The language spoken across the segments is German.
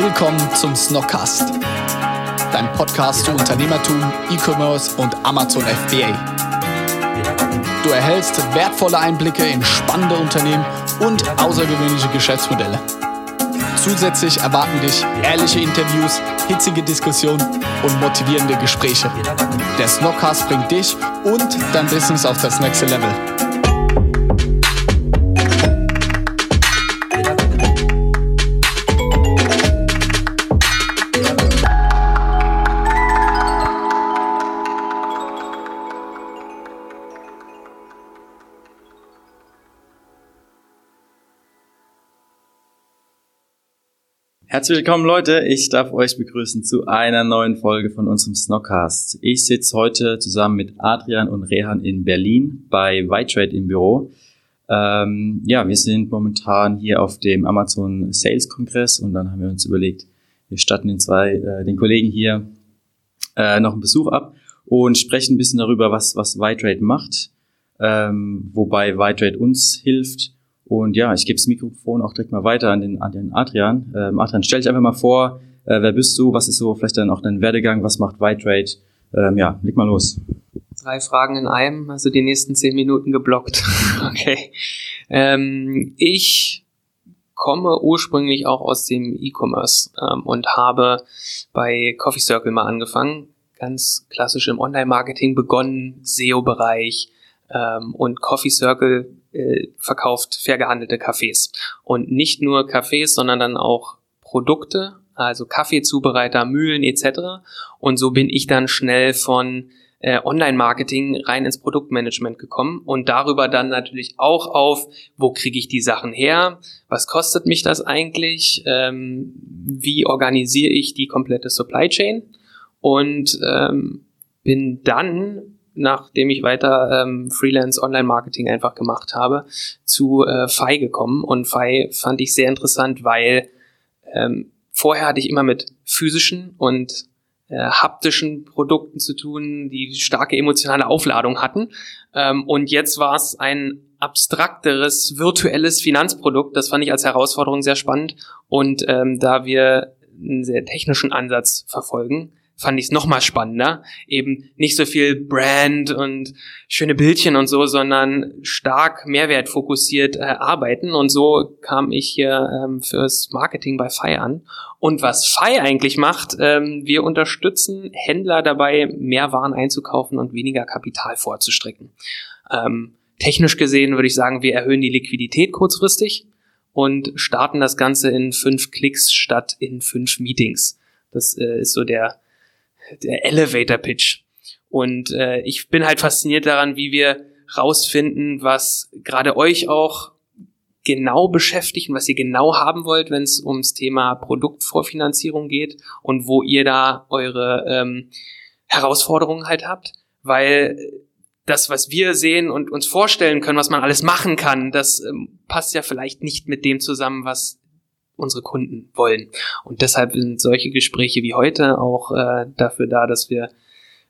Willkommen zum Snockcast, dein Podcast zu Unternehmertum, E-Commerce und Amazon FBA. Du erhältst wertvolle Einblicke in spannende Unternehmen und außergewöhnliche Geschäftsmodelle. Zusätzlich erwarten dich ehrliche Interviews, hitzige Diskussionen und motivierende Gespräche. Der Snockcast bringt dich und dein Business auf das nächste Level. Herzlich willkommen, Leute. Ich darf euch begrüßen zu einer neuen Folge von unserem Snockcast. Ich sitze heute zusammen mit Adrian und Rehan in Berlin bei White im Büro. Ähm, ja, wir sind momentan hier auf dem Amazon Sales Kongress und dann haben wir uns überlegt, wir statten den zwei, äh, den Kollegen hier äh, noch einen Besuch ab und sprechen ein bisschen darüber, was, was White macht, ähm, wobei White uns hilft und ja, ich gebe das Mikrofon auch direkt mal weiter an den, an den Adrian. Ähm, Adrian, stell dich einfach mal vor, äh, wer bist du, was ist so vielleicht dann auch dein Werdegang, was macht White Ähm, ja, leg mal los. Drei Fragen in einem, also die nächsten zehn Minuten geblockt. okay. Ähm, ich komme ursprünglich auch aus dem E-Commerce ähm, und habe bei Coffee Circle mal angefangen, ganz klassisch im Online-Marketing begonnen, SEO-Bereich ähm, und Coffee Circle äh, verkauft fair gehandelte Kaffees. Und nicht nur Kaffees, sondern dann auch Produkte, also Kaffeezubereiter, Mühlen etc. Und so bin ich dann schnell von äh, Online-Marketing rein ins Produktmanagement gekommen und darüber dann natürlich auch auf, wo kriege ich die Sachen her, was kostet mich das eigentlich, ähm, wie organisiere ich die komplette Supply Chain und ähm, bin dann nachdem ich weiter ähm, Freelance Online-Marketing einfach gemacht habe, zu äh, FI gekommen. Und FI fand ich sehr interessant, weil ähm, vorher hatte ich immer mit physischen und äh, haptischen Produkten zu tun, die starke emotionale Aufladung hatten. Ähm, und jetzt war es ein abstrakteres, virtuelles Finanzprodukt. Das fand ich als Herausforderung sehr spannend. Und ähm, da wir einen sehr technischen Ansatz verfolgen, fand ich es nochmal spannender. Eben nicht so viel Brand und schöne Bildchen und so, sondern stark mehrwertfokussiert äh, arbeiten. Und so kam ich hier ähm, fürs Marketing bei Fi an. Und was Fi eigentlich macht, ähm, wir unterstützen Händler dabei, mehr Waren einzukaufen und weniger Kapital vorzustrecken. Ähm, technisch gesehen würde ich sagen, wir erhöhen die Liquidität kurzfristig und starten das Ganze in fünf Klicks statt in fünf Meetings. Das äh, ist so der der Elevator Pitch. Und äh, ich bin halt fasziniert daran, wie wir rausfinden, was gerade euch auch genau beschäftigt und was ihr genau haben wollt, wenn es ums Thema Produktvorfinanzierung geht und wo ihr da eure ähm, Herausforderungen halt habt, weil das, was wir sehen und uns vorstellen können, was man alles machen kann, das ähm, passt ja vielleicht nicht mit dem zusammen, was unsere Kunden wollen. Und deshalb sind solche Gespräche wie heute auch äh, dafür da, dass wir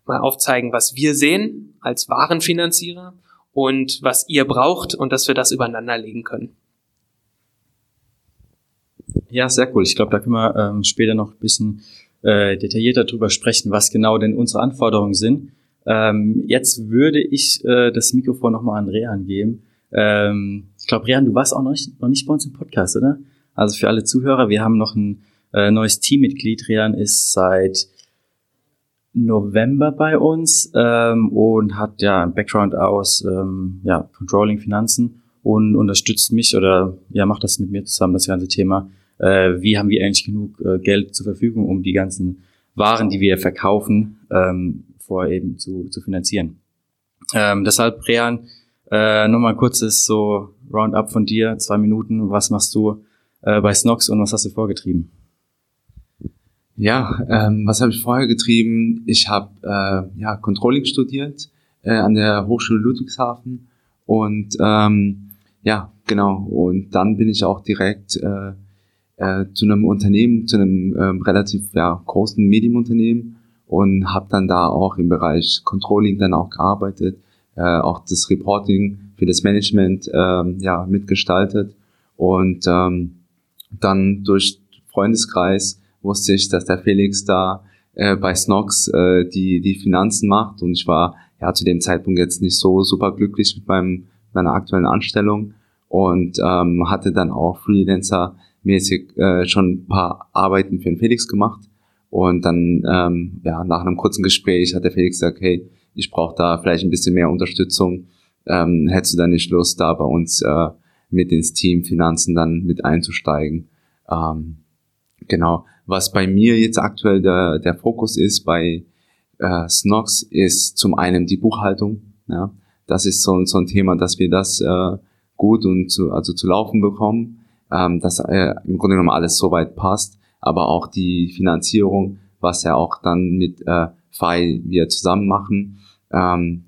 mal aufzeigen, was wir sehen als Warenfinanzierer und was ihr braucht und dass wir das übereinander legen können. Ja, sehr cool. Ich glaube, da können wir ähm, später noch ein bisschen äh, detaillierter drüber sprechen, was genau denn unsere Anforderungen sind. Ähm, jetzt würde ich äh, das Mikrofon nochmal an Rehan geben. Ähm, ich glaube, Rehan, du warst auch noch nicht, noch nicht bei uns im Podcast, oder? Also für alle Zuhörer, wir haben noch ein äh, neues Teammitglied. Rian ist seit November bei uns ähm, und hat ja einen Background aus ähm, ja, Controlling Finanzen und unterstützt mich oder ja macht das mit mir zusammen das ganze Thema. Äh, wie haben wir eigentlich genug äh, Geld zur Verfügung, um die ganzen Waren, die wir verkaufen, ähm, vorher eben zu, zu finanzieren. Ähm, deshalb, Rian, äh, nochmal kurzes so Roundup von dir, zwei Minuten. Was machst du äh, bei Snox und was hast du vorgetrieben? Ja, ähm, was habe ich vorher getrieben? Ich habe äh, ja Controlling studiert äh, an der Hochschule Ludwigshafen und ähm, ja genau und dann bin ich auch direkt äh, äh, zu einem Unternehmen, zu einem ähm, relativ ja, großen Medienunternehmen und habe dann da auch im Bereich Controlling dann auch gearbeitet, äh, auch das Reporting für das Management äh, ja mitgestaltet und ähm, dann durch Freundeskreis wusste ich, dass der Felix da äh, bei Snox äh, die, die Finanzen macht. Und ich war ja zu dem Zeitpunkt jetzt nicht so super glücklich mit meinem, meiner aktuellen Anstellung. Und ähm, hatte dann auch Freelancer-mäßig äh, schon ein paar Arbeiten für den Felix gemacht. Und dann ähm, ja nach einem kurzen Gespräch hat der Felix gesagt, hey, ich brauche da vielleicht ein bisschen mehr Unterstützung. Ähm, hättest du da nicht Lust, da bei uns äh, mit ins Team Finanzen dann mit einzusteigen? Ähm, genau. Was bei mir jetzt aktuell der, der Fokus ist bei äh, Snox ist zum einen die Buchhaltung. Ja. Das ist so, so ein Thema, dass wir das äh, gut und zu, also zu laufen bekommen, ähm, dass äh, im Grunde genommen alles soweit passt, aber auch die Finanzierung, was ja auch dann mit äh, FI wir zusammen machen, ähm,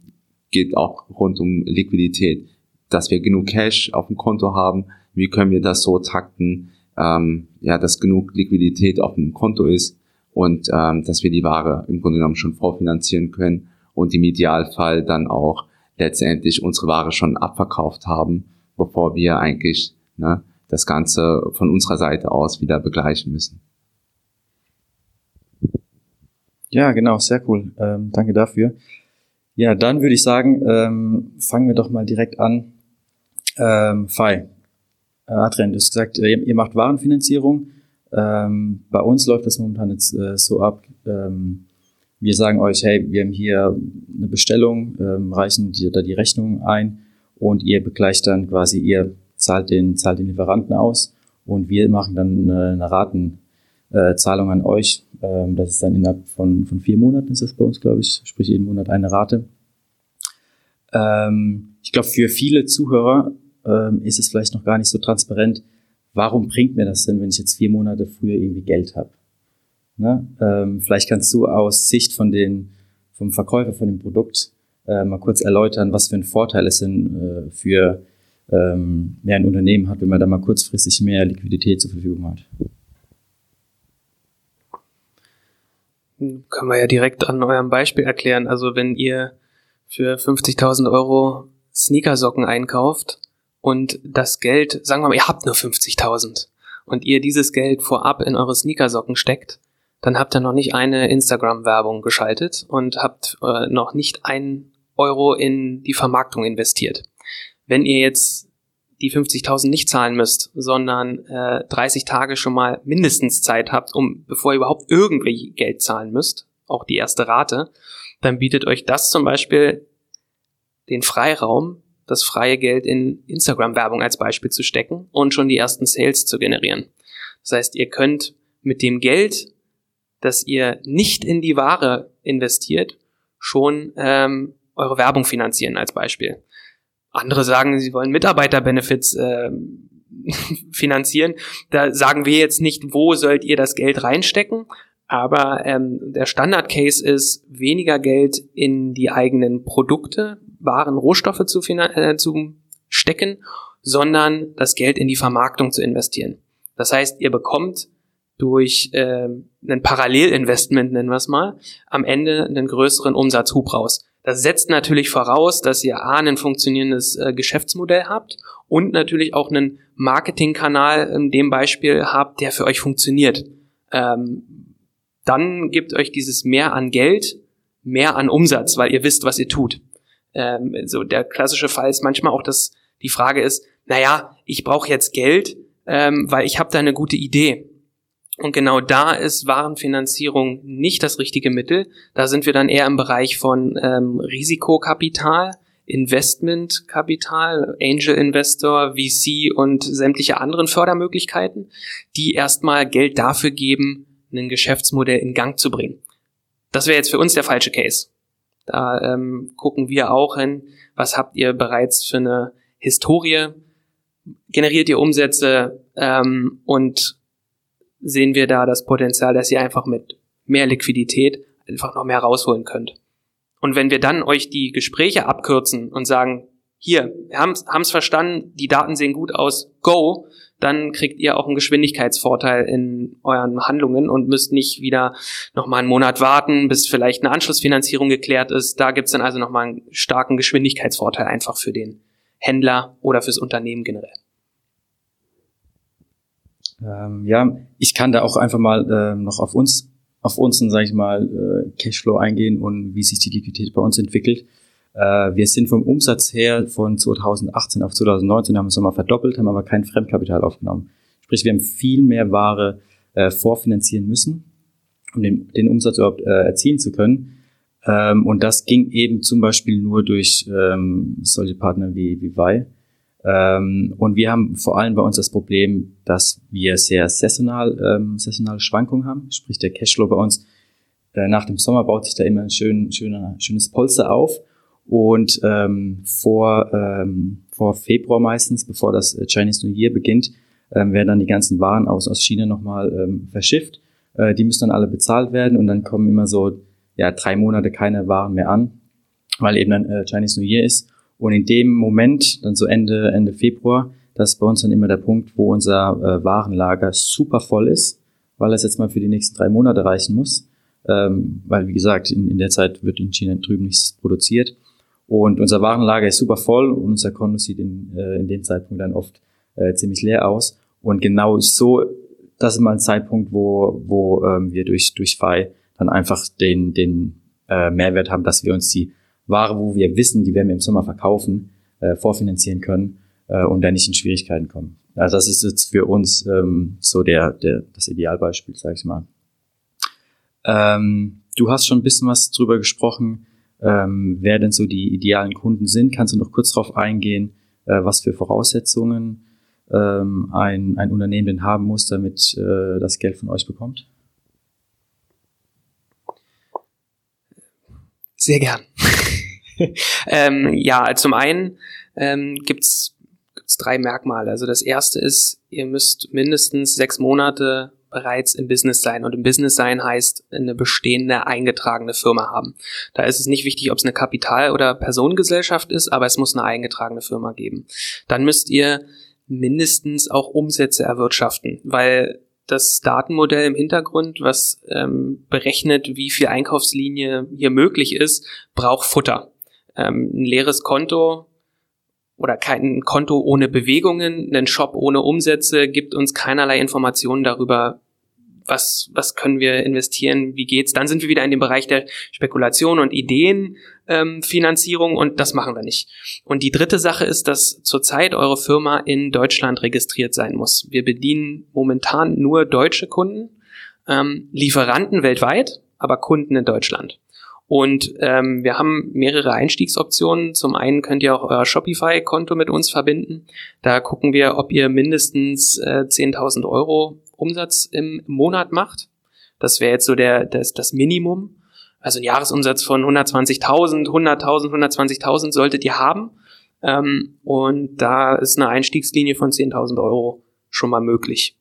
geht auch rund um Liquidität, dass wir genug Cash auf dem Konto haben, wie können wir das so takten, ähm, ja, dass genug Liquidität auf dem Konto ist und ähm, dass wir die Ware im Grunde genommen schon vorfinanzieren können und im Idealfall dann auch letztendlich unsere Ware schon abverkauft haben, bevor wir eigentlich ne, das Ganze von unserer Seite aus wieder begleichen müssen. Ja, genau, sehr cool. Ähm, danke dafür. Ja, dann würde ich sagen, ähm, fangen wir doch mal direkt an. Ähm, Fai, äh, Adrian, du hast gesagt, äh, ihr, ihr macht Warenfinanzierung. Ähm, bei uns läuft das momentan jetzt äh, so ab. Ähm, wir sagen euch, hey, wir haben hier eine Bestellung, ähm, reichen die, da die Rechnung ein und ihr begleicht dann quasi, ihr zahlt den, zahlt den Lieferanten aus und wir machen dann eine, eine Ratenzahlung äh, an euch. Ähm, das ist dann innerhalb von, von vier Monaten ist das bei uns, glaube ich, sprich jeden Monat eine Rate. Ähm, ich glaube, für viele Zuhörer ähm, ist es vielleicht noch gar nicht so transparent, warum bringt mir das denn, wenn ich jetzt vier Monate früher irgendwie Geld habe? Ne? Ähm, vielleicht kannst du aus Sicht von den, vom Verkäufer von dem Produkt äh, mal kurz erläutern, was für ein Vorteil es denn äh, für ähm, ja, ein Unternehmen hat, wenn man da mal kurzfristig mehr Liquidität zur Verfügung hat. Können wir ja direkt an eurem Beispiel erklären. Also wenn ihr für 50.000 Euro Sneakersocken einkauft und das Geld, sagen wir mal, ihr habt nur 50.000 und ihr dieses Geld vorab in eure Sneakersocken steckt, dann habt ihr noch nicht eine Instagram-Werbung geschaltet und habt äh, noch nicht einen Euro in die Vermarktung investiert. Wenn ihr jetzt die 50.000 nicht zahlen müsst, sondern äh, 30 Tage schon mal mindestens Zeit habt, um bevor ihr überhaupt irgendwie Geld zahlen müsst, auch die erste Rate, dann bietet euch das zum Beispiel den Freiraum, das freie Geld in Instagram-Werbung als Beispiel zu stecken und schon die ersten Sales zu generieren. Das heißt, ihr könnt mit dem Geld, das ihr nicht in die Ware investiert, schon ähm, eure Werbung finanzieren als Beispiel. Andere sagen, sie wollen Mitarbeiterbenefits äh, finanzieren. Da sagen wir jetzt nicht, wo sollt ihr das Geld reinstecken, aber ähm, der Standard-Case ist, weniger Geld in die eigenen Produkte, Waren, Rohstoffe zu, äh, zu stecken, sondern das Geld in die Vermarktung zu investieren. Das heißt, ihr bekommt durch äh, ein Parallelinvestment, nennen wir es mal, am Ende einen größeren Umsatzhub raus. Das setzt natürlich voraus, dass ihr A, ein funktionierendes äh, Geschäftsmodell habt und natürlich auch einen Marketingkanal in dem Beispiel habt, der für euch funktioniert. Ähm, dann gibt euch dieses mehr an Geld mehr an Umsatz, weil ihr wisst, was ihr tut. Ähm, so der klassische Fall ist manchmal auch, dass die Frage ist, naja, ich brauche jetzt Geld, ähm, weil ich habe da eine gute Idee. Und genau da ist Warenfinanzierung nicht das richtige Mittel. Da sind wir dann eher im Bereich von ähm, Risikokapital, Investmentkapital, Angel Investor, VC und sämtliche anderen Fördermöglichkeiten, die erstmal Geld dafür geben, ein Geschäftsmodell in Gang zu bringen. Das wäre jetzt für uns der falsche Case. Da ähm, gucken wir auch hin, was habt ihr bereits für eine Historie, generiert ihr Umsätze ähm, und sehen wir da das Potenzial, dass ihr einfach mit mehr Liquidität einfach noch mehr rausholen könnt. Und wenn wir dann euch die Gespräche abkürzen und sagen, hier, wir haben es verstanden, die Daten sehen gut aus, go, dann kriegt ihr auch einen Geschwindigkeitsvorteil in euren Handlungen und müsst nicht wieder nochmal einen Monat warten, bis vielleicht eine Anschlussfinanzierung geklärt ist. Da gibt's dann also nochmal einen starken Geschwindigkeitsvorteil einfach für den Händler oder fürs Unternehmen generell. Ähm, ja, ich kann da auch einfach mal äh, noch auf uns, auf unseren, sage ich mal, äh, Cashflow eingehen und wie sich die Liquidität bei uns entwickelt. Äh, wir sind vom Umsatz her von 2018 auf 2019 haben wir es nochmal verdoppelt, haben aber kein Fremdkapital aufgenommen. Sprich, wir haben viel mehr Ware äh, vorfinanzieren müssen, um den, den Umsatz überhaupt äh, erzielen zu können. Ähm, und das ging eben zum Beispiel nur durch ähm, solche Partner wie, wie Vi. Ähm, und wir haben vor allem bei uns das Problem, dass wir sehr saisonal, ähm, saisonale Schwankungen haben. Sprich, der Cashflow bei uns äh, nach dem Sommer baut sich da immer ein schön, schöner, schönes Polster auf. Und ähm, vor, ähm, vor Februar meistens, bevor das äh, Chinese New Year beginnt, ähm, werden dann die ganzen Waren aus, aus China nochmal ähm, verschifft. Äh, die müssen dann alle bezahlt werden und dann kommen immer so ja, drei Monate keine Waren mehr an, weil eben dann äh, Chinese New Year ist. Und in dem Moment, dann so Ende, Ende Februar, das ist bei uns dann immer der Punkt, wo unser äh, Warenlager super voll ist, weil es jetzt mal für die nächsten drei Monate reichen muss. Ähm, weil, wie gesagt, in, in der Zeit wird in China drüben nichts produziert. Und unser Warenlager ist super voll und unser Konto sieht in, äh, in dem Zeitpunkt dann oft äh, ziemlich leer aus. Und genau so, das ist mal ein Zeitpunkt, wo, wo ähm, wir durch, durch FI dann einfach den, den äh, Mehrwert haben, dass wir uns die Ware, wo wir wissen, die werden wir im Sommer verkaufen, äh, vorfinanzieren können äh, und dann nicht in Schwierigkeiten kommen. Also das ist jetzt für uns ähm, so der, der, das Idealbeispiel, sag ich mal. Ähm, du hast schon ein bisschen was drüber gesprochen, ähm, wer denn so die idealen Kunden sind. Kannst du noch kurz darauf eingehen, äh, was für Voraussetzungen ähm, ein, ein Unternehmen denn haben muss, damit äh, das Geld von euch bekommt? Sehr gern. ähm, ja, zum einen ähm, gibt's gibt's drei Merkmale. Also das erste ist, ihr müsst mindestens sechs Monate bereits im Business sein. Und im Business sein heißt eine bestehende, eingetragene Firma haben. Da ist es nicht wichtig, ob es eine Kapital- oder Personengesellschaft ist, aber es muss eine eingetragene Firma geben. Dann müsst ihr mindestens auch Umsätze erwirtschaften, weil das Datenmodell im Hintergrund, was ähm, berechnet, wie viel Einkaufslinie hier möglich ist, braucht Futter. Ähm, ein leeres Konto oder kein Konto ohne Bewegungen, ein Shop ohne Umsätze gibt uns keinerlei Informationen darüber, was, was können wir investieren, wie geht's. Dann sind wir wieder in dem Bereich der Spekulation und Ideenfinanzierung ähm, und das machen wir nicht. Und die dritte Sache ist, dass zurzeit eure Firma in Deutschland registriert sein muss. Wir bedienen momentan nur deutsche Kunden, ähm, Lieferanten weltweit, aber Kunden in Deutschland. Und ähm, wir haben mehrere Einstiegsoptionen. Zum einen könnt ihr auch euer Shopify-Konto mit uns verbinden. Da gucken wir, ob ihr mindestens äh, 10.000 Euro Umsatz im Monat macht. Das wäre jetzt so der, das, das Minimum. Also ein Jahresumsatz von 120.000, 100.000, 120.000 solltet ihr haben. Ähm, und da ist eine Einstiegslinie von 10.000 Euro schon mal möglich.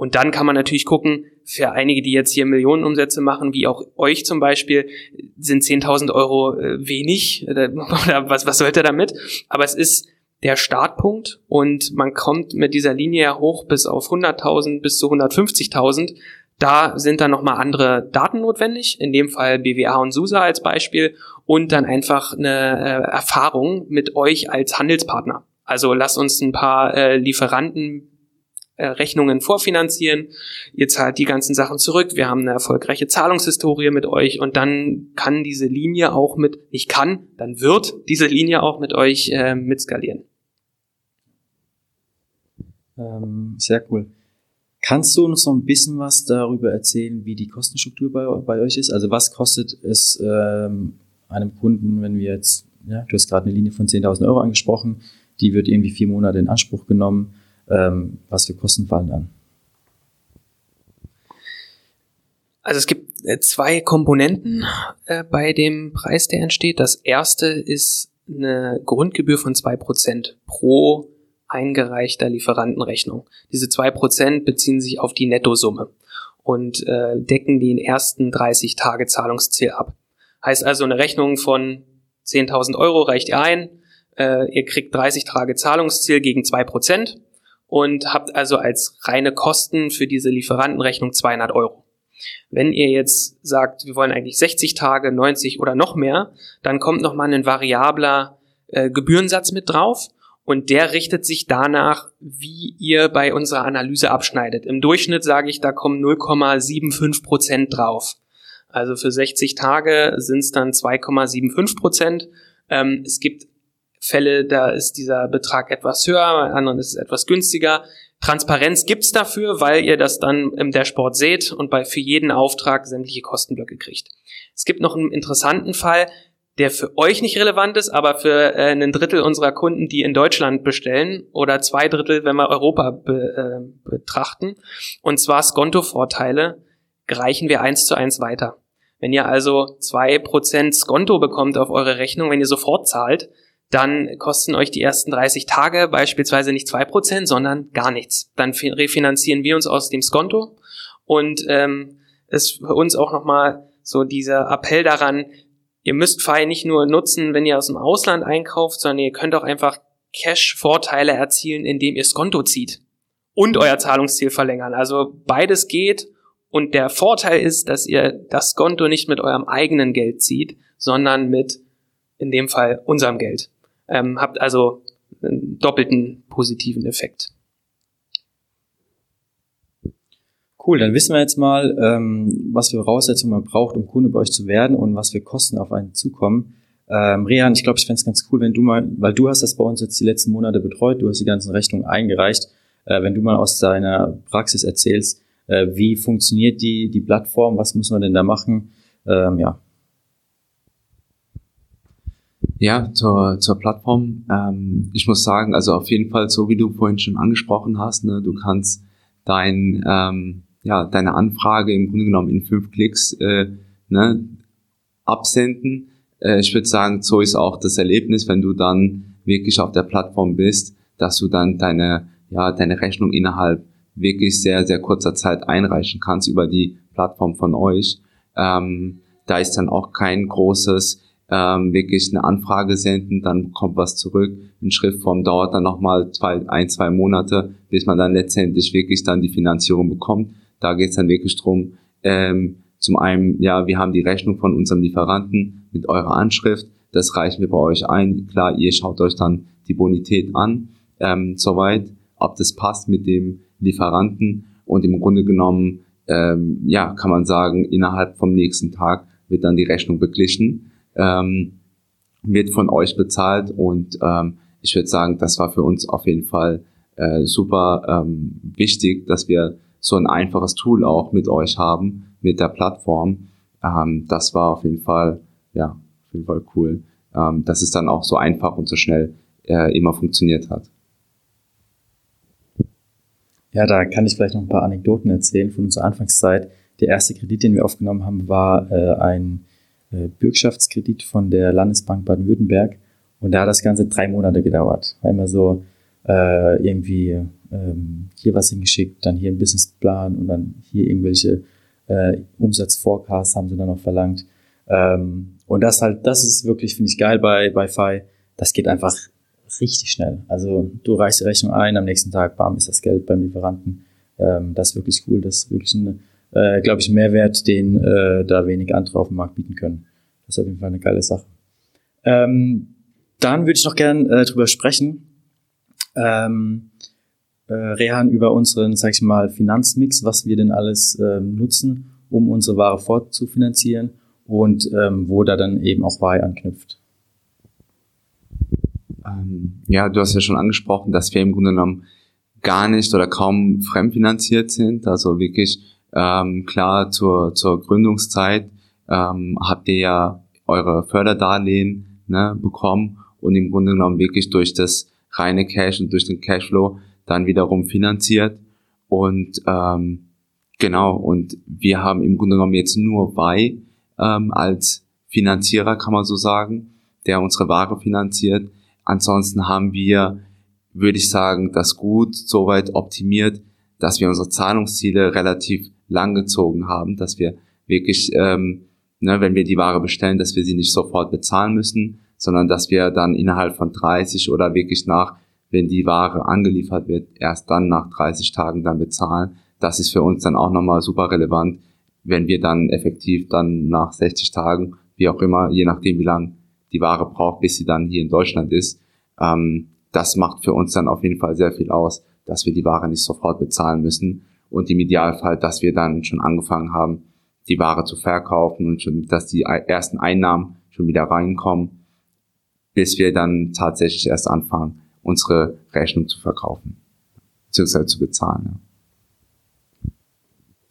Und dann kann man natürlich gucken, für einige, die jetzt hier Millionenumsätze machen, wie auch euch zum Beispiel, sind 10.000 Euro äh, wenig. Oder was, was sollte damit? Aber es ist der Startpunkt und man kommt mit dieser Linie ja hoch bis auf 100.000 bis zu 150.000. Da sind dann nochmal andere Daten notwendig, in dem Fall BWA und SUSA als Beispiel und dann einfach eine äh, Erfahrung mit euch als Handelspartner. Also lasst uns ein paar äh, Lieferanten äh, Rechnungen vorfinanzieren, ihr zahlt die ganzen Sachen zurück, wir haben eine erfolgreiche Zahlungshistorie mit euch und dann kann diese Linie auch mit, nicht kann, dann wird diese Linie auch mit euch äh, mitskalieren. Ähm, sehr cool. Kannst du uns noch ein bisschen was darüber erzählen, wie die Kostenstruktur bei, bei euch ist? Also was kostet es ähm, einem Kunden, wenn wir jetzt, ja, du hast gerade eine Linie von 10.000 Euro angesprochen, die wird irgendwie vier Monate in Anspruch genommen. Ähm, was für Kosten fallen an? Also es gibt äh, zwei Komponenten äh, bei dem Preis, der entsteht. Das erste ist eine Grundgebühr von zwei Prozent pro eingereichter Lieferantenrechnung. Diese zwei Prozent beziehen sich auf die Nettosumme und äh, decken den ersten 30 Tage Zahlungsziel ab. Heißt also, eine Rechnung von 10.000 Euro reicht ihr ein, äh, ihr kriegt 30 Tage Zahlungsziel gegen zwei Prozent und habt also als reine Kosten für diese Lieferantenrechnung 200 Euro. Wenn ihr jetzt sagt, wir wollen eigentlich 60 Tage, 90 oder noch mehr, dann kommt nochmal ein variabler äh, Gebührensatz mit drauf Und der richtet sich danach, wie ihr bei unserer Analyse abschneidet. Im Durchschnitt sage ich, da kommen 0,75 Prozent drauf. Also für 60 Tage sind es dann 2,75 Prozent. Ähm, es gibt Fälle, da ist dieser Betrag etwas höher, bei anderen ist es etwas günstiger. Transparenz gibt's dafür, weil ihr das dann im Dashboard seht und bei für jeden Auftrag sämtliche Kostenblöcke kriegt. Es gibt noch einen interessanten Fall, der für euch nicht relevant ist, aber für äh, einen Drittel unserer Kunden, die in Deutschland bestellen oder zwei Drittel, wenn wir Europa be, äh, betrachten. Und zwar Skonto-Vorteile reichen wir eins zu eins weiter. Wenn ihr also zwei Prozent Skonto bekommt auf eure Rechnung, wenn ihr sofort zahlt, dann kosten euch die ersten 30 Tage beispielsweise nicht zwei Prozent, sondern gar nichts. Dann refinanzieren wir uns aus dem Skonto und ähm, ist für uns auch nochmal so dieser Appell daran, ihr müsst Fi nicht nur nutzen, wenn ihr aus dem Ausland einkauft, sondern ihr könnt auch einfach Cash-Vorteile erzielen, indem ihr Skonto zieht und euer Zahlungsziel verlängern. Also beides geht und der Vorteil ist, dass ihr das Konto nicht mit eurem eigenen Geld zieht, sondern mit, in dem Fall, unserem Geld. Ähm, habt also einen doppelten positiven Effekt. Cool, dann wissen wir jetzt mal, ähm, was für Voraussetzungen man braucht, um Kunde bei euch zu werden und was für Kosten auf einen zukommen. Ähm, Rehan, ich glaube, ich fände es ganz cool, wenn du mal, weil du hast das bei uns jetzt die letzten Monate betreut, du hast die ganzen Rechnungen eingereicht, äh, wenn du mal aus deiner Praxis erzählst, äh, wie funktioniert die, die Plattform, was muss man denn da machen? Ähm, ja. Ja, zur, zur Plattform. Ähm, ich muss sagen, also auf jeden Fall, so wie du vorhin schon angesprochen hast, ne, du kannst dein, ähm, ja, deine Anfrage im Grunde genommen in fünf Klicks äh, ne, absenden. Äh, ich würde sagen, so ist auch das Erlebnis, wenn du dann wirklich auf der Plattform bist, dass du dann deine, ja, deine Rechnung innerhalb wirklich sehr, sehr kurzer Zeit einreichen kannst über die Plattform von euch. Ähm, da ist dann auch kein großes ähm, wirklich eine Anfrage senden, dann kommt was zurück. In Schriftform dauert dann nochmal zwei, ein, zwei Monate, bis man dann letztendlich wirklich dann die Finanzierung bekommt. Da geht es dann wirklich drum, ähm, zum einen, ja, wir haben die Rechnung von unserem Lieferanten mit eurer Anschrift, das reichen wir bei euch ein. Klar, ihr schaut euch dann die Bonität an, ähm, soweit, ob das passt mit dem Lieferanten und im Grunde genommen, ähm, ja, kann man sagen, innerhalb vom nächsten Tag wird dann die Rechnung beglichen, ähm, wird von euch bezahlt und ähm, ich würde sagen, das war für uns auf jeden Fall äh, super ähm, wichtig, dass wir so ein einfaches Tool auch mit euch haben, mit der Plattform. Ähm, das war auf jeden Fall, ja, auf jeden Fall cool, ähm, dass es dann auch so einfach und so schnell äh, immer funktioniert hat. Ja, da kann ich vielleicht noch ein paar Anekdoten erzählen von unserer Anfangszeit. Der erste Kredit, den wir aufgenommen haben, war äh, ein Bürgschaftskredit von der Landesbank Baden-Württemberg. Und da hat das Ganze drei Monate gedauert. Immer so äh, irgendwie ähm, hier was hingeschickt, dann hier ein Businessplan und dann hier irgendwelche äh, Umsatzforecasts haben sie dann noch verlangt. Ähm, und das halt, das ist wirklich, finde ich, geil bei, bei Fi. Das geht einfach richtig schnell. Also du reichst die Rechnung ein, am nächsten Tag, bam, ist das Geld beim Lieferanten. Ähm, das ist wirklich cool. Das ist wirklich ein, äh, glaube ich, Mehrwert, den äh, da wenig andere auf dem Markt bieten können. Das ist auf jeden Fall eine geile Sache. Ähm, dann würde ich noch gern äh, drüber sprechen. Ähm, äh, Rehan über unseren, sag ich mal, Finanzmix, was wir denn alles ähm, nutzen, um unsere Ware fortzufinanzieren und ähm, wo da dann eben auch Ware anknüpft. Ähm, ja, du hast ja schon angesprochen, dass wir im Grunde genommen gar nicht oder kaum fremdfinanziert sind. Also wirklich ähm, klar zur, zur Gründungszeit ähm, habt ihr ja eure Förderdarlehen ne, bekommen und im Grunde genommen wirklich durch das reine Cash und durch den Cashflow dann wiederum finanziert. Und ähm, genau, und wir haben im Grunde genommen jetzt nur bei ähm, als Finanzierer, kann man so sagen, der unsere Ware finanziert. Ansonsten haben wir, würde ich sagen, das gut soweit optimiert, dass wir unsere Zahlungsziele relativ lang gezogen haben, dass wir wirklich, ähm, ne, wenn wir die Ware bestellen, dass wir sie nicht sofort bezahlen müssen, sondern dass wir dann innerhalb von 30 oder wirklich nach, wenn die Ware angeliefert wird, erst dann nach 30 Tagen dann bezahlen. Das ist für uns dann auch nochmal super relevant, wenn wir dann effektiv dann nach 60 Tagen, wie auch immer, je nachdem wie lang die Ware braucht, bis sie dann hier in Deutschland ist, ähm, das macht für uns dann auf jeden Fall sehr viel aus, dass wir die Ware nicht sofort bezahlen müssen und im Idealfall, dass wir dann schon angefangen haben, die Ware zu verkaufen und schon, dass die ersten Einnahmen schon wieder reinkommen, bis wir dann tatsächlich erst anfangen, unsere Rechnung zu verkaufen, beziehungsweise zu bezahlen.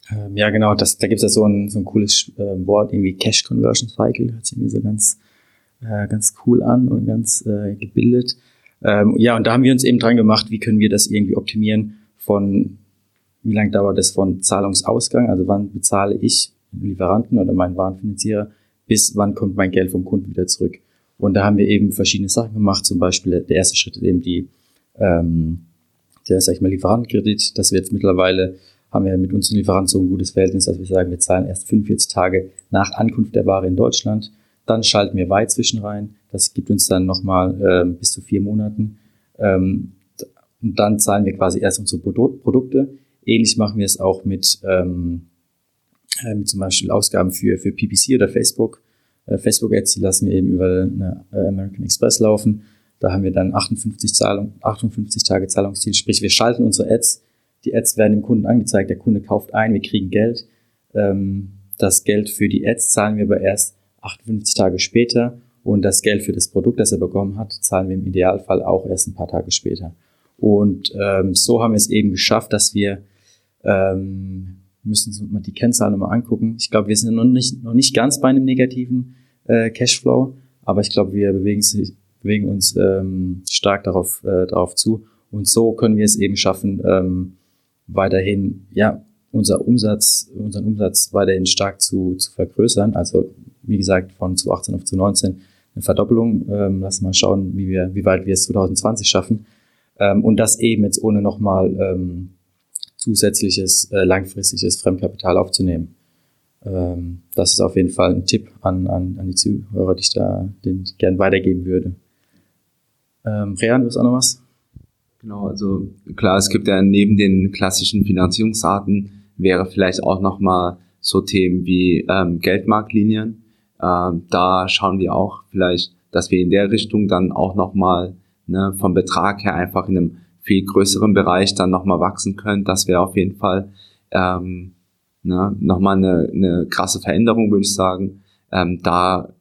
Ja, ähm, ja genau, das, da gibt es ja so ein, so ein cooles äh, Wort, irgendwie Cash Conversion Cycle, hört sich mir so ganz, äh, ganz cool an und ganz äh, gebildet. Ähm, ja, und da haben wir uns eben dran gemacht, wie können wir das irgendwie optimieren von, wie lange dauert das von Zahlungsausgang, also wann bezahle ich Lieferanten oder meinen Warenfinanzierer, bis wann kommt mein Geld vom Kunden wieder zurück. Und da haben wir eben verschiedene Sachen gemacht. Zum Beispiel der erste Schritt ist eben die, ähm, der, sag ich mal, Lieferantenkredit, dass wir jetzt mittlerweile haben wir mit unseren Lieferanten so ein gutes Verhältnis, dass wir sagen, wir zahlen erst 45 Tage nach Ankunft der Ware in Deutschland. Dann schalten wir Wei zwischen rein. Das gibt uns dann nochmal ähm, bis zu vier Monaten. Ähm, und dann zahlen wir quasi erst unsere Produkte. Ähnlich machen wir es auch mit ähm, äh, mit zum Beispiel Ausgaben für, für PPC oder Facebook. Äh, Facebook-Ads, die lassen wir eben über eine äh, American Express laufen. Da haben wir dann 58, Zahlung, 58 Tage Zahlungsziel, sprich wir schalten unsere Ads, die Ads werden dem Kunden angezeigt, der Kunde kauft ein, wir kriegen Geld. Ähm, das Geld für die Ads zahlen wir aber erst 58 Tage später und das Geld für das Produkt, das er bekommen hat, zahlen wir im Idealfall auch erst ein paar Tage später. Und ähm, so haben wir es eben geschafft, dass wir ähm, müssen uns mal die Kennzahlen nochmal angucken. Ich glaube, wir sind noch nicht, noch nicht ganz bei einem negativen äh, Cashflow, aber ich glaube, wir bewegen, bewegen uns ähm, stark darauf, äh, darauf zu. Und so können wir es eben schaffen, ähm, weiterhin ja, unser Umsatz, unseren Umsatz weiterhin stark zu, zu vergrößern. Also wie gesagt, von 2018 auf 2019 eine Verdoppelung. Ähm, wir mal schauen, wie, wir, wie weit wir es 2020 schaffen. Ähm, und das eben jetzt ohne nochmal ähm, zusätzliches äh, langfristiges Fremdkapital aufzunehmen. Ähm, das ist auf jeden Fall ein Tipp an, an, an die Zuhörer, die ich da den ich gern weitergeben würde. Ähm, Rehan, du hast auch noch was? Genau, also klar, es gibt ja neben den klassischen Finanzierungsarten wäre vielleicht auch nochmal so Themen wie ähm, Geldmarktlinien. Ähm, da schauen wir auch vielleicht, dass wir in der Richtung dann auch nochmal ne, vom Betrag her einfach in einem viel größeren Bereich dann nochmal wachsen können. Das wäre auf jeden Fall ähm, ne, nochmal eine, eine krasse Veränderung, würde ich sagen. Ähm, da,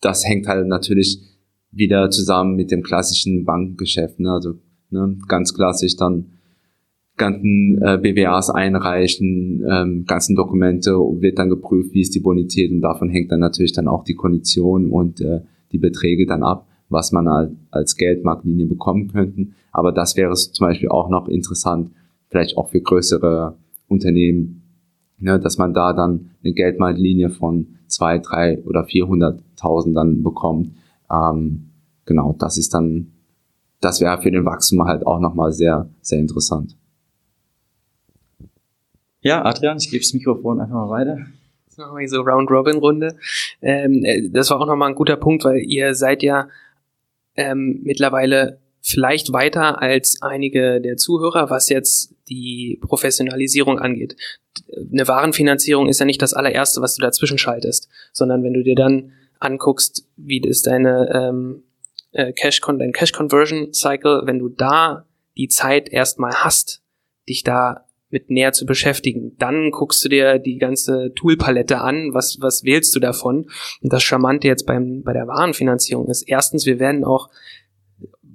das hängt halt natürlich wieder zusammen mit dem klassischen Bankengeschäft. Ne? Also ne, ganz klassisch dann ganzen äh, BWAs einreichen, ähm, ganzen Dokumente wird dann geprüft, wie ist die Bonität und davon hängt dann natürlich dann auch die Kondition und äh, die Beträge dann ab was man als Geldmarktlinie bekommen könnten. Aber das wäre zum Beispiel auch noch interessant, vielleicht auch für größere Unternehmen, ne, dass man da dann eine Geldmarktlinie von zwei, drei oder 400.000 dann bekommt. Ähm, genau, das ist dann, das wäre für den Wachstum halt auch nochmal sehr, sehr interessant. Ja, Adrian, ich gebe das Mikrofon einfach mal weiter. So Round-Robin-Runde. Ähm, äh, das war auch nochmal ein guter Punkt, weil ihr seid ja ähm, mittlerweile vielleicht weiter als einige der Zuhörer, was jetzt die Professionalisierung angeht. Eine Warenfinanzierung ist ja nicht das allererste, was du dazwischen schaltest, sondern wenn du dir dann anguckst, wie ist deine ähm, äh, Cash, dein Cash Conversion Cycle, wenn du da die Zeit erstmal hast, dich da mit näher zu beschäftigen. Dann guckst du dir die ganze Toolpalette an, was, was wählst du davon? Und das Charmante jetzt beim, bei der Warenfinanzierung ist, erstens, wir werden auch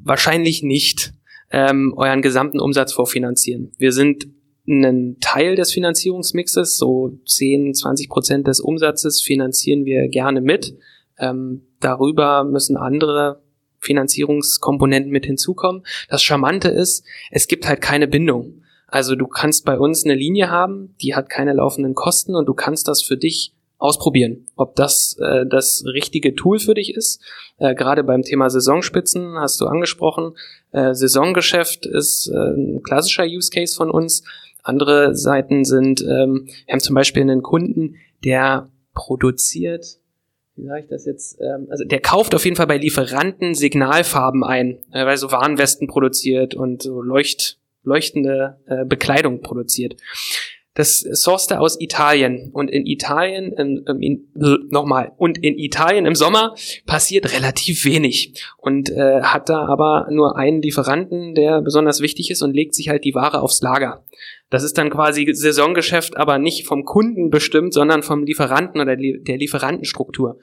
wahrscheinlich nicht ähm, euren gesamten Umsatz vorfinanzieren. Wir sind einen Teil des Finanzierungsmixes, so 10, 20 Prozent des Umsatzes finanzieren wir gerne mit. Ähm, darüber müssen andere Finanzierungskomponenten mit hinzukommen. Das Charmante ist, es gibt halt keine Bindung. Also du kannst bei uns eine Linie haben, die hat keine laufenden Kosten und du kannst das für dich ausprobieren, ob das äh, das richtige Tool für dich ist. Äh, Gerade beim Thema Saisonspitzen hast du angesprochen. Äh, Saisongeschäft ist äh, ein klassischer Use Case von uns. Andere Seiten sind, ähm, wir haben zum Beispiel einen Kunden, der produziert, wie sage ich das jetzt, ähm, also der kauft auf jeden Fall bei Lieferanten Signalfarben ein, äh, weil so Warnwesten produziert und so Leucht leuchtende äh, Bekleidung produziert. Das sourced er aus Italien und in Italien in, in, nochmal und in Italien im Sommer passiert relativ wenig und äh, hat da aber nur einen Lieferanten, der besonders wichtig ist und legt sich halt die Ware aufs Lager. Das ist dann quasi Saisongeschäft, aber nicht vom Kunden bestimmt, sondern vom Lieferanten oder der Lieferantenstruktur.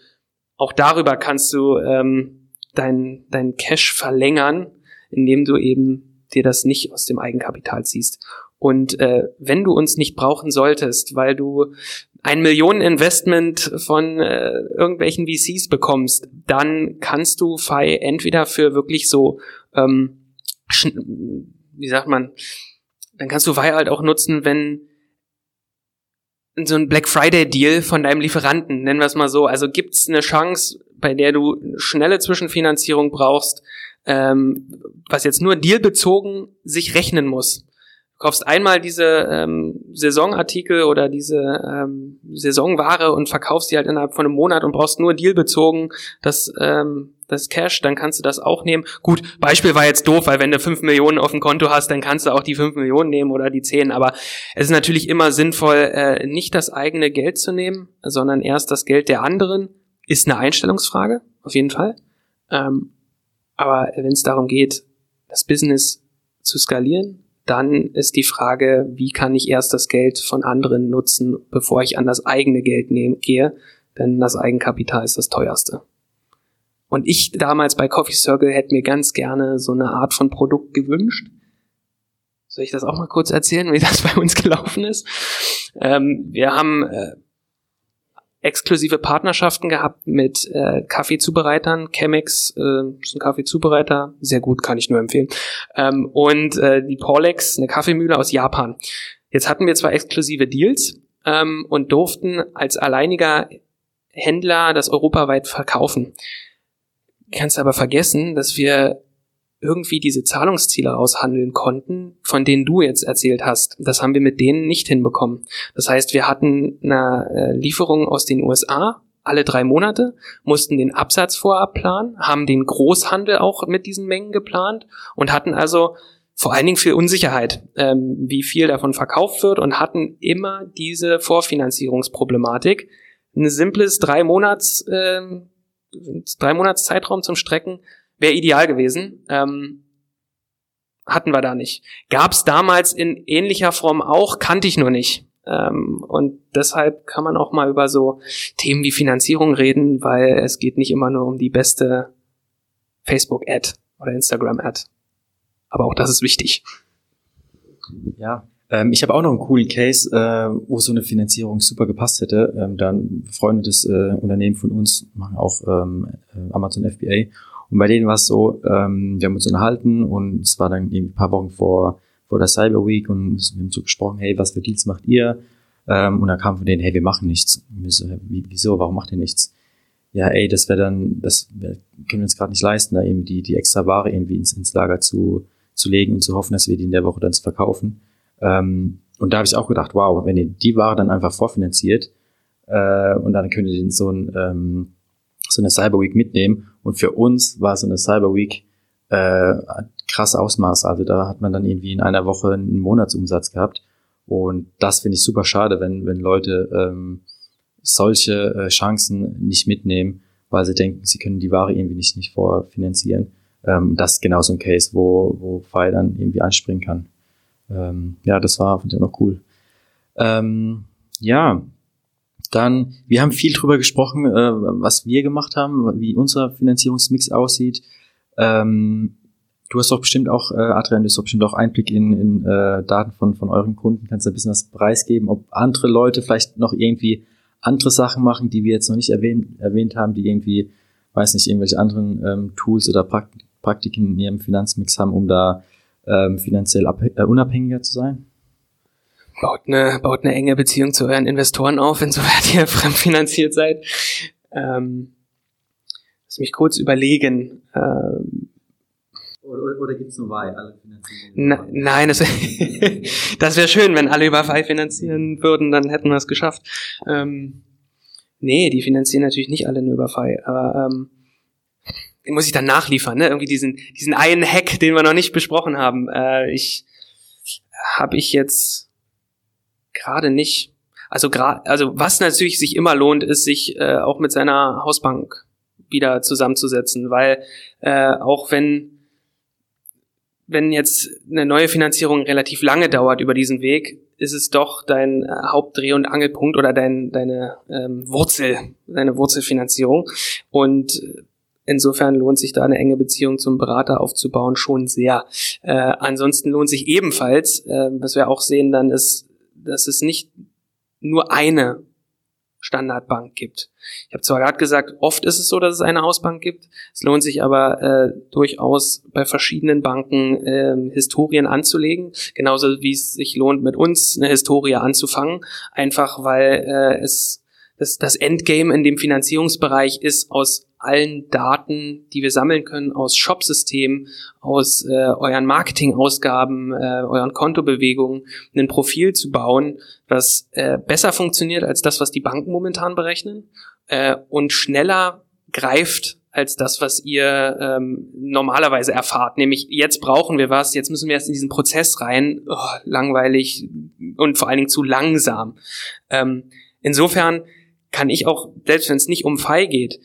Auch darüber kannst du ähm, dein, dein Cash verlängern, indem du eben dir das nicht aus dem Eigenkapital ziehst. Und äh, wenn du uns nicht brauchen solltest, weil du ein Millioneninvestment von äh, irgendwelchen VCs bekommst, dann kannst du FI entweder für wirklich so, ähm, wie sagt man, dann kannst du FI halt auch nutzen, wenn so ein Black Friday Deal von deinem Lieferanten, nennen wir es mal so. Also gibt's eine Chance, bei der du schnelle Zwischenfinanzierung brauchst, ähm, was jetzt nur dealbezogen sich rechnen muss kaufst einmal diese ähm, Saisonartikel oder diese ähm, Saisonware und verkaufst die halt innerhalb von einem Monat und brauchst nur dealbezogen das, ähm, das Cash, dann kannst du das auch nehmen. Gut, Beispiel war jetzt doof, weil wenn du fünf Millionen auf dem Konto hast, dann kannst du auch die fünf Millionen nehmen oder die zehn. Aber es ist natürlich immer sinnvoll, äh, nicht das eigene Geld zu nehmen, sondern erst das Geld der anderen. Ist eine Einstellungsfrage, auf jeden Fall. Ähm, aber wenn es darum geht, das Business zu skalieren, dann ist die Frage, wie kann ich erst das Geld von anderen nutzen, bevor ich an das eigene Geld nehm, gehe, denn das Eigenkapital ist das teuerste. Und ich damals bei Coffee Circle hätte mir ganz gerne so eine Art von Produkt gewünscht. Soll ich das auch mal kurz erzählen, wie das bei uns gelaufen ist? Ähm, wir haben äh, exklusive Partnerschaften gehabt mit äh, Kaffeezubereitern. Chemex äh, ist ein Kaffeezubereiter, sehr gut, kann ich nur empfehlen. Ähm, und äh, die Porlex, eine Kaffeemühle aus Japan. Jetzt hatten wir zwar exklusive Deals ähm, und durften als alleiniger Händler das europaweit verkaufen. Kannst aber vergessen, dass wir irgendwie diese Zahlungsziele aushandeln konnten, von denen du jetzt erzählt hast. Das haben wir mit denen nicht hinbekommen. Das heißt, wir hatten eine äh, Lieferung aus den USA alle drei Monate, mussten den Absatz vorab planen, haben den Großhandel auch mit diesen Mengen geplant und hatten also vor allen Dingen viel Unsicherheit, ähm, wie viel davon verkauft wird und hatten immer diese Vorfinanzierungsproblematik. Ein simples drei Monats, äh, drei Monats Zeitraum zum Strecken Wäre ideal gewesen. Ähm, hatten wir da nicht. Gab es damals in ähnlicher Form auch, kannte ich nur nicht. Ähm, und deshalb kann man auch mal über so Themen wie Finanzierung reden, weil es geht nicht immer nur um die beste Facebook-Ad oder Instagram-Ad. Aber auch das ist wichtig. Ja, ähm, ich habe auch noch einen coolen Case, äh, wo so eine Finanzierung super gepasst hätte. Ähm, dann befreundetes äh, Unternehmen von uns machen auch ähm, äh, Amazon FBA und bei denen war es so, ähm, wir haben uns unterhalten und es war dann eben ein paar Wochen vor, vor der Cyber Week und wir haben so gesprochen, hey, was für Deals macht ihr? Ähm, und dann kam von denen, hey, wir machen nichts. Wir so, wieso, warum macht ihr nichts? Ja, ey, das wäre dann, das wär, können wir uns gerade nicht leisten, da eben die, die extra Ware irgendwie ins, ins Lager zu, zu legen und zu hoffen, dass wir die in der Woche dann zu verkaufen. Ähm, und da habe ich auch gedacht, wow, wenn ihr die Ware dann einfach vorfinanziert äh, und dann könnt ihr den so ein ähm, so eine Cyber Week mitnehmen. Und für uns war so eine Cyber Week äh, krass Ausmaß. Also da hat man dann irgendwie in einer Woche einen Monatsumsatz gehabt. Und das finde ich super schade, wenn, wenn Leute ähm, solche äh, Chancen nicht mitnehmen, weil sie denken, sie können die Ware irgendwie nicht, nicht vorfinanzieren. Ähm, das ist genau so ein Case, wo, wo Fire dann irgendwie anspringen kann. Ähm, ja, das war finde ich noch cool. Ähm, ja, dann, wir haben viel drüber gesprochen, äh, was wir gemacht haben, wie unser Finanzierungsmix aussieht. Ähm, du hast doch bestimmt auch, äh, Adrian, du hast doch bestimmt auch Einblick in, in äh, Daten von, von euren Kunden. Kannst du ein bisschen was preisgeben, ob andere Leute vielleicht noch irgendwie andere Sachen machen, die wir jetzt noch nicht erwähnt, erwähnt haben, die irgendwie, weiß nicht, irgendwelche anderen ähm, Tools oder Praktiken in ihrem Finanzmix haben, um da ähm, finanziell äh, unabhängiger zu sein? Baut eine, baut eine enge Beziehung zu euren Investoren auf, insoweit ihr fremdfinanziert seid. Ähm, lass mich kurz überlegen. Ähm, oder, oder gibt es nur WAI, alle finanzieren? Na, nein, das, das wäre schön, wenn alle über WAI finanzieren würden, dann hätten wir es geschafft. Ähm, nee, die finanzieren natürlich nicht alle nur über WAI, aber ähm, den muss ich dann nachliefern, ne? Irgendwie diesen, diesen einen Hack, den wir noch nicht besprochen haben. Äh, ich habe ich jetzt gerade nicht. Also gerade, also was natürlich sich immer lohnt, ist sich äh, auch mit seiner Hausbank wieder zusammenzusetzen, weil äh, auch wenn wenn jetzt eine neue Finanzierung relativ lange dauert über diesen Weg, ist es doch dein äh, Hauptdreh- und Angelpunkt oder dein, deine ähm, Wurzel, deine Wurzelfinanzierung. Und insofern lohnt sich da eine enge Beziehung zum Berater aufzubauen schon sehr. Äh, ansonsten lohnt sich ebenfalls, äh, was wir auch sehen dann, ist, dass es nicht nur eine Standardbank gibt. Ich habe zwar gerade gesagt, oft ist es so, dass es eine Hausbank gibt. Es lohnt sich aber äh, durchaus bei verschiedenen Banken äh, Historien anzulegen, genauso wie es sich lohnt, mit uns eine Historie anzufangen, einfach weil äh, es das, das Endgame in dem Finanzierungsbereich ist aus allen Daten, die wir sammeln können aus Shopsystemen, aus äh, euren Marketingausgaben, äh, euren Kontobewegungen, ein Profil zu bauen, was äh, besser funktioniert als das, was die Banken momentan berechnen äh, und schneller greift als das, was ihr ähm, normalerweise erfahrt. Nämlich, jetzt brauchen wir was, jetzt müssen wir erst in diesen Prozess rein. Oh, langweilig und vor allen Dingen zu langsam. Ähm, insofern kann ich auch, selbst wenn es nicht um FI geht,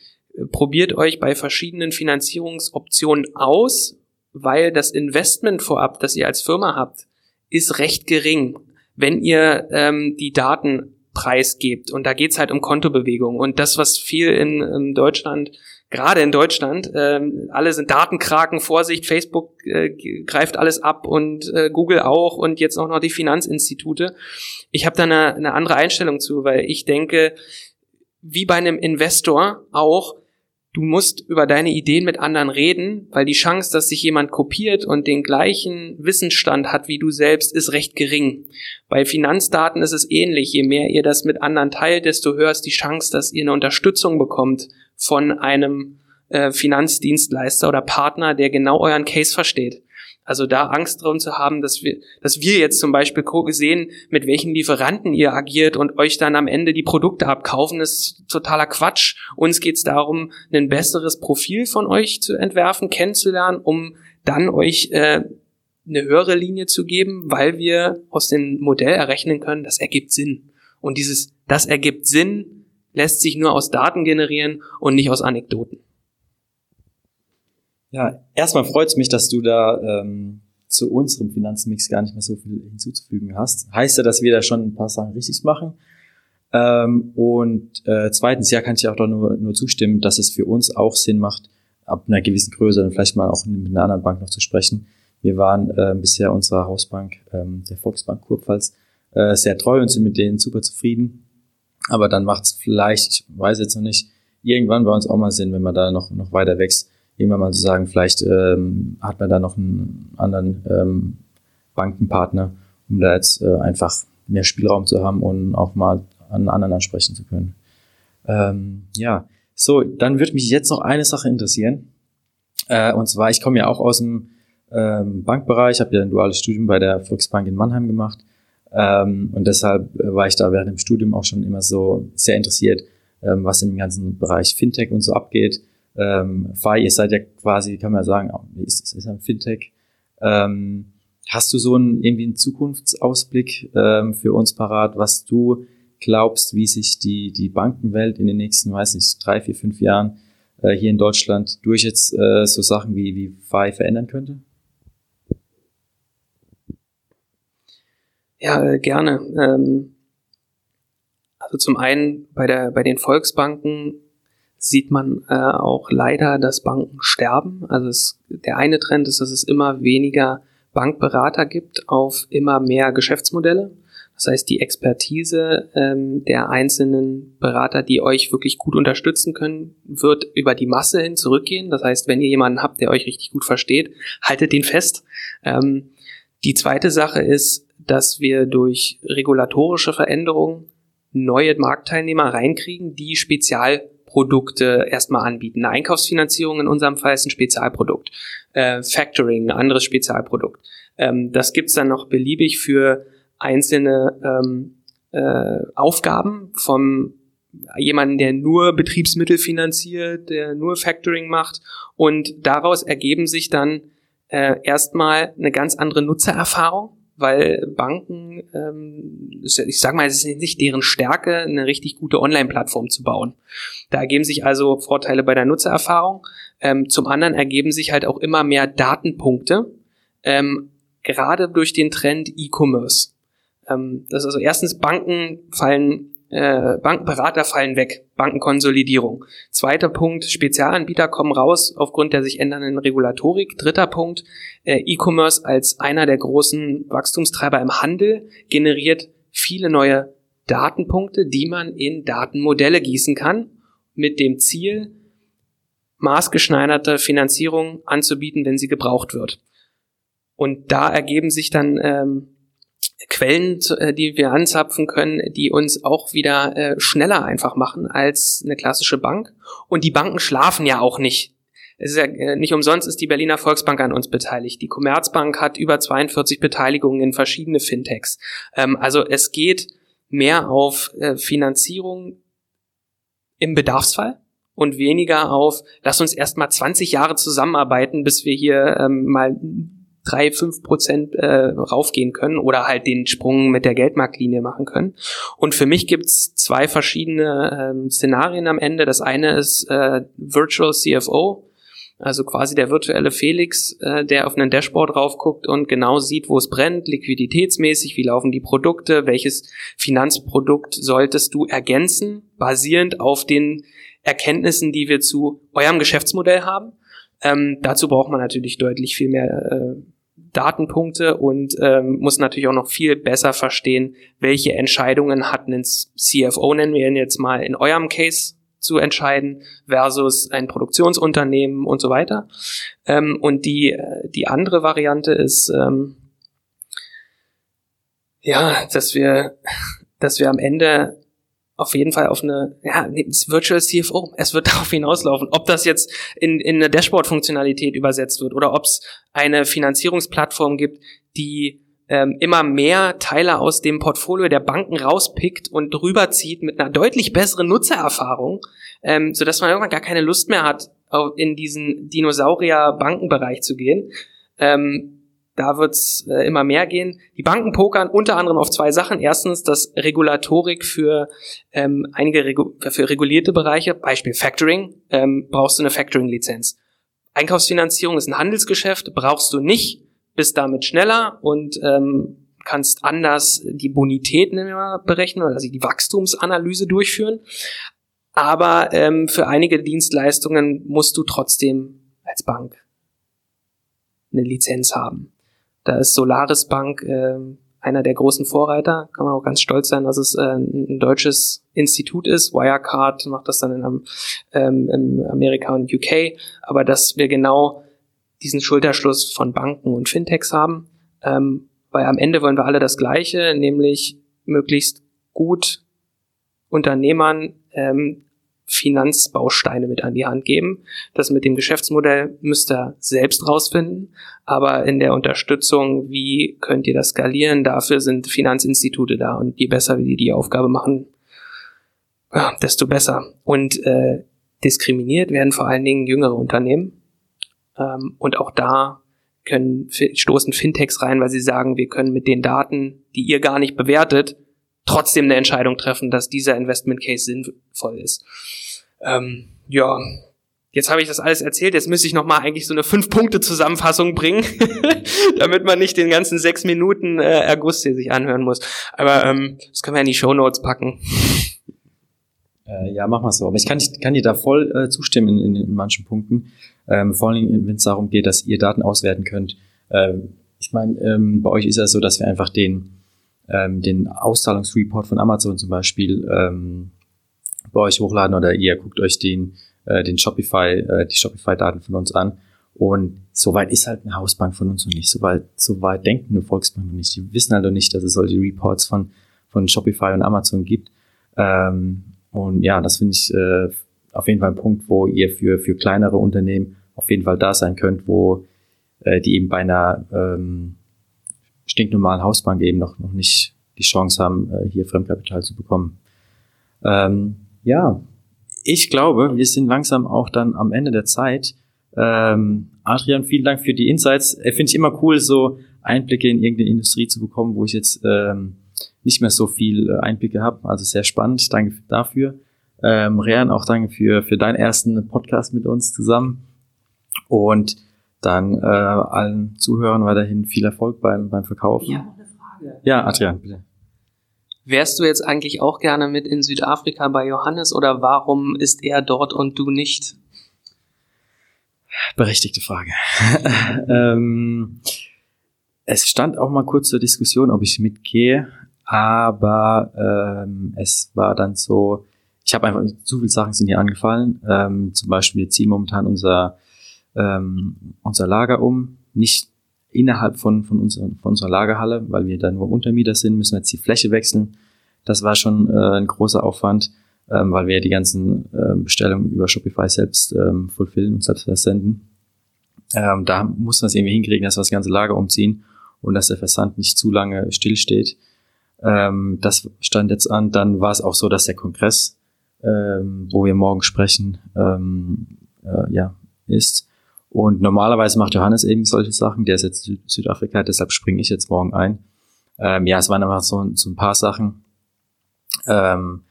probiert euch bei verschiedenen Finanzierungsoptionen aus, weil das Investment vorab, das ihr als Firma habt, ist recht gering, wenn ihr ähm, die Daten preisgebt. Und da geht's halt um Kontobewegungen. Und das, was viel in, in Deutschland, gerade in Deutschland, ähm, alle sind Datenkraken, Vorsicht, Facebook äh, greift alles ab und äh, Google auch und jetzt auch noch die Finanzinstitute. Ich habe da eine, eine andere Einstellung zu, weil ich denke, wie bei einem Investor auch, du musst über deine Ideen mit anderen reden, weil die Chance, dass sich jemand kopiert und den gleichen Wissensstand hat wie du selbst, ist recht gering. Bei Finanzdaten ist es ähnlich. Je mehr ihr das mit anderen teilt, desto höher ist die Chance, dass ihr eine Unterstützung bekommt von einem äh, Finanzdienstleister oder Partner, der genau euren Case versteht. Also da Angst drum zu haben, dass wir, dass wir jetzt zum Beispiel sehen, mit welchen Lieferanten ihr agiert und euch dann am Ende die Produkte abkaufen, ist totaler Quatsch. Uns geht es darum, ein besseres Profil von euch zu entwerfen, kennenzulernen, um dann euch äh, eine höhere Linie zu geben, weil wir aus dem Modell errechnen können, das ergibt Sinn. Und dieses, das ergibt Sinn, lässt sich nur aus Daten generieren und nicht aus Anekdoten. Ja, erstmal freut es mich, dass du da ähm, zu unserem Finanzmix gar nicht mehr so viel hinzuzufügen hast. Heißt ja, dass wir da schon ein paar Sachen richtig machen. Ähm, und äh, zweitens, ja, kann ich auch doch nur, nur zustimmen, dass es für uns auch Sinn macht, ab einer gewissen Größe dann vielleicht mal auch mit einer anderen Bank noch zu sprechen. Wir waren äh, bisher unserer Hausbank, ähm, der Volksbank Kurpfalz, äh, sehr treu und sind mit denen super zufrieden. Aber dann macht es vielleicht, ich weiß jetzt noch nicht, irgendwann bei uns auch mal Sinn, wenn man da noch, noch weiter wächst, irgendwann mal zu sagen, vielleicht ähm, hat man da noch einen anderen ähm, Bankenpartner, um da jetzt äh, einfach mehr Spielraum zu haben und auch mal an anderen ansprechen zu können. Ähm, ja, so, dann würde mich jetzt noch eine Sache interessieren. Äh, und zwar, ich komme ja auch aus dem ähm, Bankbereich, habe ja ein duales Studium bei der Volksbank in Mannheim gemacht. Ähm, und deshalb äh, war ich da während dem Studium auch schon immer so sehr interessiert, ähm, was dem ganzen Bereich Fintech und so abgeht ähm, Fi, ihr seid ja quasi, kann man sagen, ist, ist ein Fintech. Ähm, hast du so einen irgendwie einen Zukunftsausblick ähm, für uns parat, was du glaubst, wie sich die, die Bankenwelt in den nächsten, weiß nicht, drei, vier, fünf Jahren äh, hier in Deutschland durch jetzt äh, so Sachen wie, wie Fi verändern könnte? Ja, äh, gerne. Ähm, also zum einen bei der bei den Volksbanken sieht man äh, auch leider, dass Banken sterben. Also es, der eine Trend ist, dass es immer weniger Bankberater gibt auf immer mehr Geschäftsmodelle. Das heißt, die Expertise ähm, der einzelnen Berater, die euch wirklich gut unterstützen können, wird über die Masse hin zurückgehen. Das heißt, wenn ihr jemanden habt, der euch richtig gut versteht, haltet den fest. Ähm, die zweite Sache ist, dass wir durch regulatorische Veränderungen neue Marktteilnehmer reinkriegen, die spezial Produkte erstmal anbieten. Eine Einkaufsfinanzierung in unserem Fall ist ein Spezialprodukt. Äh, Factoring, ein anderes Spezialprodukt. Ähm, das gibt's dann noch beliebig für einzelne ähm, äh, Aufgaben vom jemanden, der nur Betriebsmittel finanziert, der nur Factoring macht und daraus ergeben sich dann äh, erstmal eine ganz andere Nutzererfahrung weil Banken, ähm, ich sage mal, es ist nicht deren Stärke, eine richtig gute Online-Plattform zu bauen. Da ergeben sich also Vorteile bei der Nutzererfahrung. Ähm, zum anderen ergeben sich halt auch immer mehr Datenpunkte, ähm, gerade durch den Trend E-Commerce. Ähm, das ist also erstens, Banken fallen äh, Bankenberater fallen weg, Bankenkonsolidierung. Zweiter Punkt, Spezialanbieter kommen raus aufgrund der sich ändernden Regulatorik. Dritter Punkt, äh, E-Commerce als einer der großen Wachstumstreiber im Handel generiert viele neue Datenpunkte, die man in Datenmodelle gießen kann, mit dem Ziel, maßgeschneiderte Finanzierung anzubieten, wenn sie gebraucht wird. Und da ergeben sich dann ähm, Quellen, äh, die wir anzapfen können, die uns auch wieder äh, schneller einfach machen als eine klassische Bank. Und die Banken schlafen ja auch nicht. Es ist ja äh, nicht umsonst ist die Berliner Volksbank an uns beteiligt. Die Commerzbank hat über 42 Beteiligungen in verschiedene Fintechs. Ähm, also es geht mehr auf Finanzierung im Bedarfsfall und weniger auf, lass uns erstmal 20 Jahre zusammenarbeiten, bis wir hier ähm, mal drei, fünf Prozent äh, raufgehen können oder halt den Sprung mit der Geldmarktlinie machen können. Und für mich gibt's zwei verschiedene ähm, Szenarien am Ende. Das eine ist äh, Virtual CFO, also quasi der virtuelle Felix, äh, der auf einen Dashboard raufguckt und genau sieht, wo es brennt, liquiditätsmäßig, wie laufen die Produkte, welches Finanzprodukt solltest du ergänzen, basierend auf den Erkenntnissen, die wir zu eurem Geschäftsmodell haben. Ähm, dazu braucht man natürlich deutlich viel mehr äh, Datenpunkte und ähm, muss natürlich auch noch viel besser verstehen, welche Entscheidungen hat ein CFO, nennen wir ihn jetzt mal in eurem Case zu entscheiden, versus ein Produktionsunternehmen und so weiter. Ähm, und die, äh, die andere Variante ist, ähm, ja, dass wir, dass wir am Ende auf jeden Fall auf eine, ja, Virtual CFO. Es wird darauf hinauslaufen. Ob das jetzt in, in eine Dashboard-Funktionalität übersetzt wird oder ob es eine Finanzierungsplattform gibt, die ähm, immer mehr Teile aus dem Portfolio der Banken rauspickt und rüberzieht mit einer deutlich besseren Nutzererfahrung, ähm, sodass man irgendwann gar keine Lust mehr hat, in diesen Dinosaurier-Bankenbereich zu gehen. Ähm, da wird's äh, immer mehr gehen. Die Banken pokern unter anderem auf zwei Sachen. Erstens das Regulatorik für ähm, einige Regu für regulierte Bereiche, Beispiel Factoring, ähm, brauchst du eine Factoring-Lizenz. Einkaufsfinanzierung ist ein Handelsgeschäft, brauchst du nicht, bist damit schneller und ähm, kannst anders die Bonität berechnen, also die Wachstumsanalyse durchführen. Aber ähm, für einige Dienstleistungen musst du trotzdem als Bank eine Lizenz haben. Da ist Solaris Bank äh, einer der großen Vorreiter. Kann man auch ganz stolz sein, dass es äh, ein deutsches Institut ist. Wirecard macht das dann in, ähm, in Amerika und UK. Aber dass wir genau diesen Schulterschluss von Banken und Fintechs haben. Ähm, weil am Ende wollen wir alle das Gleiche, nämlich möglichst gut Unternehmern ähm, Finanzbausteine mit an die Hand geben. Das mit dem Geschäftsmodell müsst ihr selbst rausfinden, aber in der Unterstützung, wie könnt ihr das skalieren, dafür sind Finanzinstitute da und je besser wir die Aufgabe machen, desto besser. Und äh, diskriminiert werden vor allen Dingen jüngere Unternehmen ähm, und auch da können stoßen Fintechs rein, weil sie sagen, wir können mit den Daten, die ihr gar nicht bewertet, trotzdem eine Entscheidung treffen, dass dieser Investment Case sinnvoll ist. Ähm, ja, jetzt habe ich das alles erzählt. Jetzt müsste ich noch mal eigentlich so eine fünf Punkte Zusammenfassung bringen, damit man nicht den ganzen sechs Minuten äh, Erguss hier sich anhören muss. Aber ähm, das können wir in die Show Notes packen. Äh, ja, mach mal so. Aber ich kann, ich kann dir da voll äh, zustimmen in, in, in manchen Punkten. Ähm, vor allem, wenn es darum geht, dass ihr Daten auswerten könnt. Ähm, ich meine, ähm, bei euch ist es so, dass wir einfach den ähm, den Auszahlungsreport von Amazon zum Beispiel ähm, bei euch hochladen oder ihr guckt euch den, äh, den Shopify, äh, die Shopify-Daten von uns an. Und soweit ist halt eine Hausbank von uns noch nicht. Soweit, soweit denkt eine Volksbank noch nicht. Die wissen halt noch nicht, dass es solche Reports von, von Shopify und Amazon gibt. Ähm, und ja, das finde ich äh, auf jeden Fall ein Punkt, wo ihr für, für kleinere Unternehmen auf jeden Fall da sein könnt, wo äh, die eben bei einer ähm, stinknormalen Hausbank eben noch, noch nicht die Chance haben, äh, hier Fremdkapital zu bekommen. Ähm, ja, ich glaube, wir sind langsam auch dann am Ende der Zeit. Ähm, Adrian, vielen Dank für die Insights. Äh, Finde ich immer cool, so Einblicke in irgendeine Industrie zu bekommen, wo ich jetzt ähm, nicht mehr so viel äh, Einblicke habe. Also sehr spannend. Danke dafür. Ähm, Rehan, auch danke für, für deinen ersten Podcast mit uns zusammen. Und dann äh, allen Zuhörern weiterhin viel Erfolg beim, beim Verkaufen. Ja, noch eine Frage. Ja, Adrian, bitte. Wärst du jetzt eigentlich auch gerne mit in Südafrika bei Johannes oder warum ist er dort und du nicht? Berechtigte Frage. ähm, es stand auch mal kurz zur Diskussion, ob ich mitgehe, aber ähm, es war dann so, ich habe einfach, zu viele Sachen sind hier angefallen. Ähm, zum Beispiel, wir ziehen momentan unser, ähm, unser Lager um, nicht innerhalb von, von, unserer, von unserer Lagerhalle, weil wir da nur Untermieter sind, müssen wir jetzt die Fläche wechseln. Das war schon äh, ein großer Aufwand, ähm, weil wir die ganzen ähm, Bestellungen über Shopify selbst ähm, fulfillen und selbst versenden. Ähm, da muss man es irgendwie hinkriegen, dass wir das ganze Lager umziehen und dass der Versand nicht zu lange stillsteht. Ähm, das stand jetzt an. Dann war es auch so, dass der Kongress, ähm, wo wir morgen sprechen, ähm, äh, ja, ist. Und normalerweise macht Johannes eben solche Sachen. Der ist jetzt Süd Südafrika, deshalb springe ich jetzt morgen ein. Ähm, ja, es waren einfach so, so ein paar Sachen, ähm,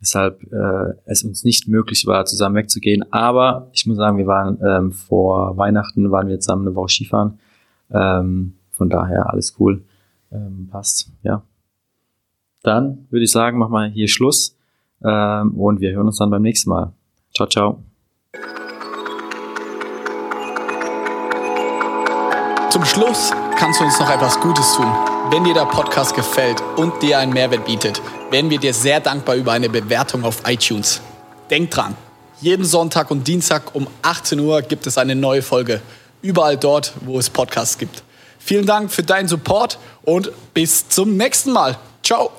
weshalb äh, es uns nicht möglich war, zusammen wegzugehen. Aber ich muss sagen, wir waren ähm, vor Weihnachten, waren wir zusammen eine Woche Skifahren. Ähm, von daher alles cool. Ähm, passt, ja. Dann würde ich sagen, machen wir hier Schluss ähm, und wir hören uns dann beim nächsten Mal. Ciao, ciao. Zum Schluss kannst du uns noch etwas Gutes tun. Wenn dir der Podcast gefällt und dir einen Mehrwert bietet, wären wir dir sehr dankbar über eine Bewertung auf iTunes. Denk dran, jeden Sonntag und Dienstag um 18 Uhr gibt es eine neue Folge. Überall dort, wo es Podcasts gibt. Vielen Dank für deinen Support und bis zum nächsten Mal. Ciao.